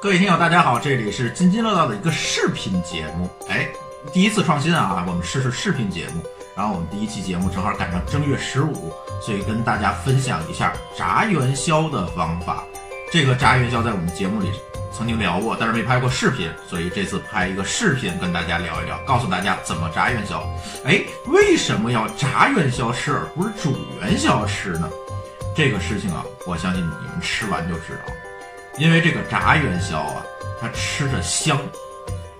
各位听友，大家好，这里是津津乐道的一个视频节目。哎，第一次创新啊，我们试试视频节目。然后我们第一期节目正好赶上正月十五，所以跟大家分享一下炸元宵的方法。这个炸元宵在我们节目里曾经聊过，但是没拍过视频，所以这次拍一个视频跟大家聊一聊，告诉大家怎么炸元宵。哎，为什么要炸元宵吃而不是煮元宵吃呢？这个事情啊，我相信你们吃完就知道。因为这个炸元宵啊，它吃着香，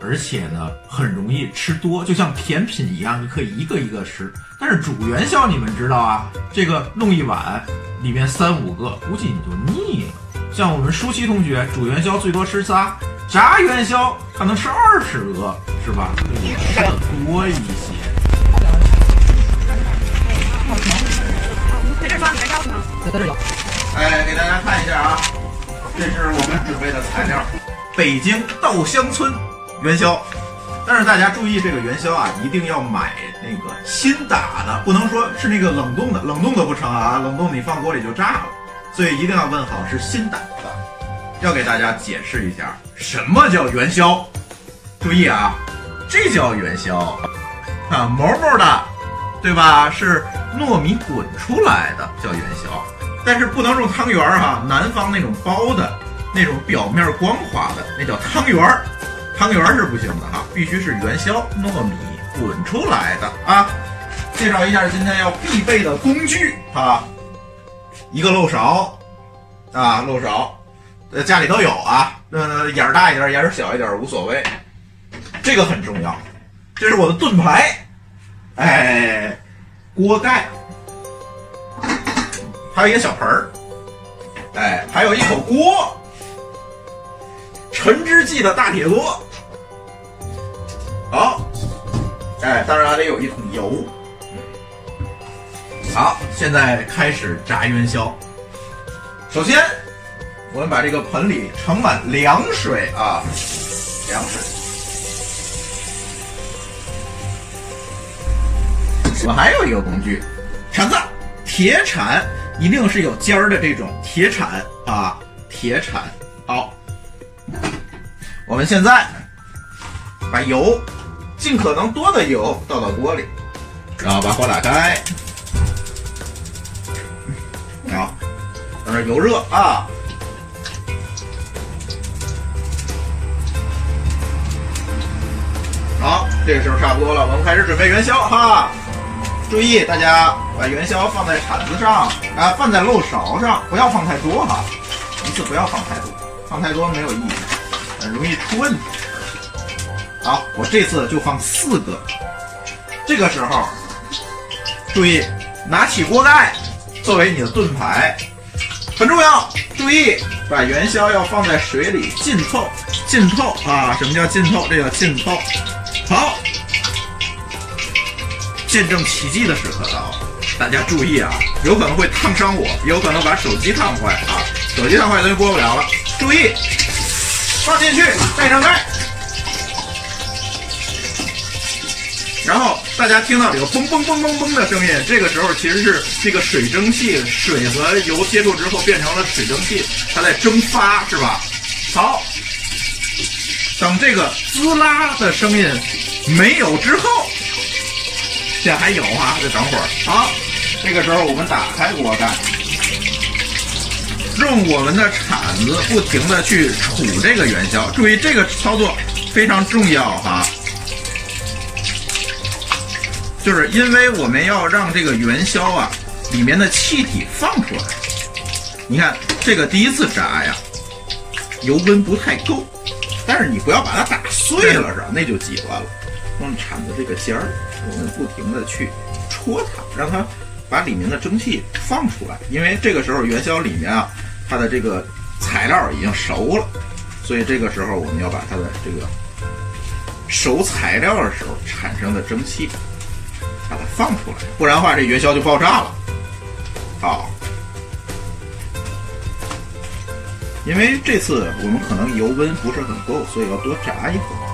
而且呢很容易吃多，就像甜品一样，你可以一个一个吃。但是煮元宵，你们知道啊，这个弄一碗，里面三五个，估计你就腻了。像我们舒淇同学煮元宵最多吃仨，炸元宵他能吃二十个，是吧？吃的多一些。在这有。哎，给大家看一下啊。这是我们准备的材料，北京稻香村元宵。但是大家注意，这个元宵啊，一定要买那个新打的，不能说是那个冷冻的，冷冻的不成啊，冷冻你放锅里就炸了。所以一定要问好是新打的。要给大家解释一下，什么叫元宵？注意啊，这叫元宵啊，毛毛的，对吧？是糯米滚出来的，叫元宵。但是不能用汤圆儿哈，南方那种包的，那种表面光滑的，那叫汤圆儿，汤圆儿是不行的哈，必须是元宵，糯米滚出来的啊。介绍一下今天要必备的工具啊，一个漏勺啊，漏勺，呃家里都有啊，呃眼儿大一点，眼儿小一点无所谓，这个很重要，这是我的盾牌，哎，锅盖。还有一个小盆儿，哎，还有一口锅，陈之记的大铁锅。好，哎，当然还得有一桶油。好，现在开始炸元宵。首先，我们把这个盆里盛满凉水啊，凉水。我还有一个工具，铲子，铁铲。一定是有尖儿的这种铁铲啊，铁铲。好，我们现在把油，尽可能多的油倒到锅里，然后把火打开。好，等着油热啊。好，这个时候差不多了，我们开始准备元宵哈。注意，大家把元宵放在铲子上啊，放在漏勺上，不要放太多哈，一次不要放太多，放太多没有意义，很容易出问题。好，我这次就放四个。这个时候，注意拿起锅盖作为你的盾牌，很重要。注意把元宵要放在水里浸透，浸透啊！什么叫浸透？这叫浸透。好。见证奇迹的时刻到，大家注意啊，有可能会烫伤我，有可能把手机烫坏啊！手机烫坏咱就播不了了。注意，放进去，盖上盖。然后大家听到这个嘣嘣嘣嘣嘣的声音，这个时候其实是这个水蒸气，水和油接触之后变成了水蒸气，它在蒸发，是吧？好，等这个滋啦的声音没有之后。现在还有啊，再等会儿。好，这个时候我们打开锅盖，用我们的铲子不停的去杵这个元宵。注意这个操作非常重要哈，就是因为我们要让这个元宵啊里面的气体放出来。你看这个第一次炸呀，油温不太够，但是你不要把它打碎了是吧？那就极端了。用铲子这个尖儿。我们不停的去戳它，让它把里面的蒸汽放出来。因为这个时候元宵里面啊，它的这个材料已经熟了，所以这个时候我们要把它的这个熟材料的时候产生的蒸汽把它放出来，不然的话这元宵就爆炸了。好，因为这次我们可能油温不是很够，所以要多炸一会儿。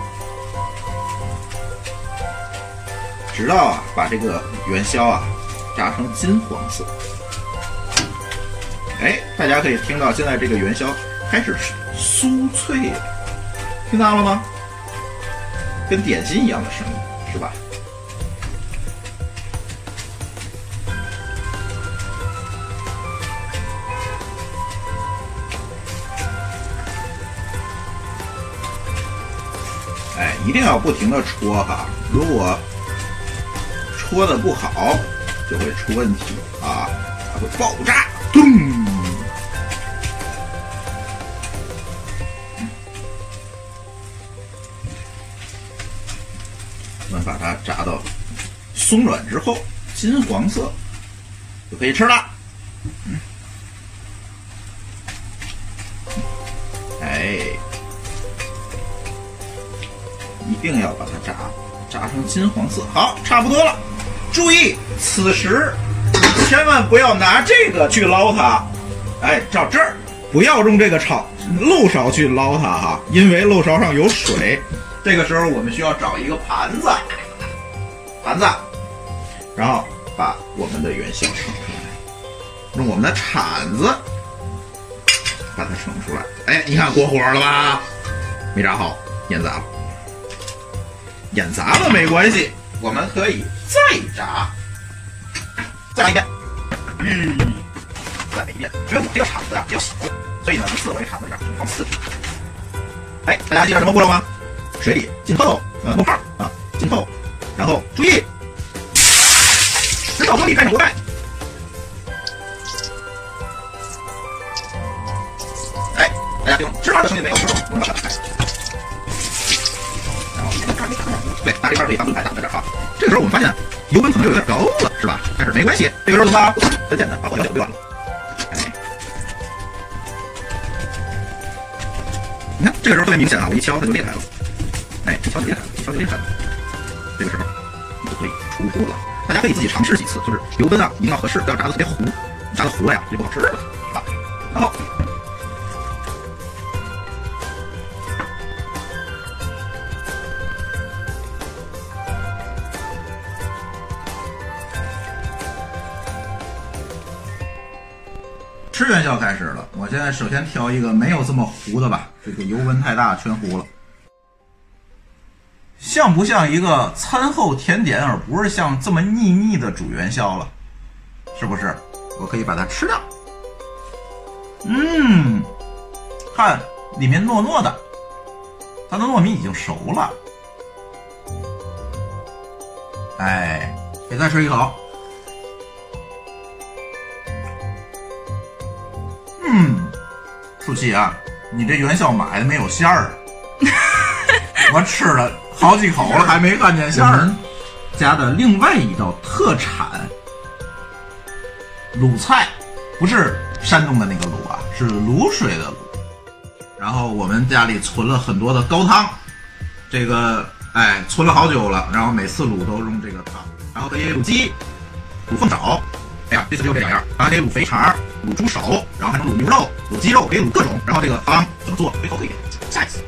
直到啊，把这个元宵啊炸成金黄色。哎，大家可以听到现在这个元宵开始酥脆了，听到了吗？跟点心一样的声音，是吧？哎，一定要不停的戳哈，如果戳的不好，就会出问题啊，它会爆炸，咚！我们把它炸到松软之后，金黄色，就可以吃了。哎，一定要把它炸，炸成金黄色。好，差不多了。注意，此时千万不要拿这个去捞它。哎，照这儿，不要用这个炒漏勺去捞它哈，因为漏勺上有水。这个时候我们需要找一个盘子，盘子，然后把我们的元宵盛出来，用我们的铲子把它盛出来。哎，你看过火了吧？没炸好，烟砸了。演砸了没关系，我们可以再炸，再来一遍。嗯，再来一遍。因为我这个铲子啊比较小，所以呢，一次我这铲子上放四只。哎，大家记得什么步骤吗？水里浸透，呃，冒泡啊，浸透，然后注意，直到锅里盖上锅盖。哎，大家听，吱啦的声音没有？我们把它打开。然后对，拿这块可以当盾牌挡在这儿啊。这个时候我们发现油温可能就有点高了，是吧？但是没关系，这个时候怎么办？很简单，把火调小就完了。你看这个时候特别明显啊，我一敲它就裂开了。哎，一敲就裂开了，一敲就裂开了。这个时候你就可以出锅了。大家可以自己尝试几次，就是油温啊一定要合适，不要炸的特别糊，炸的糊了呀就不好吃了啊。然后。吃元宵开始了，我现在首先挑一个没有这么糊的吧，这个油温太大，全糊了。像不像一个餐后甜点，而不是像这么腻腻的煮元宵了？是不是？我可以把它吃掉。嗯，看里面糯糯的，它的糯米已经熟了。哎，可以再吃一口。嗯，舒淇啊，你这元宵买的没有馅儿，我吃了好几口了，还没看见馅儿。家的另外一道特产卤菜，不是山东的那个卤啊，是卤水的卤。然后我们家里存了很多的高汤，这个哎存了好久了，然后每次卤都用这个汤，然后可以卤鸡、卤凤爪。这次就这两样，还可以卤肥肠、卤猪手，然后还能卤牛肉、卤鸡肉，可以卤各种。然后这个汤怎么做？回头可以下一次。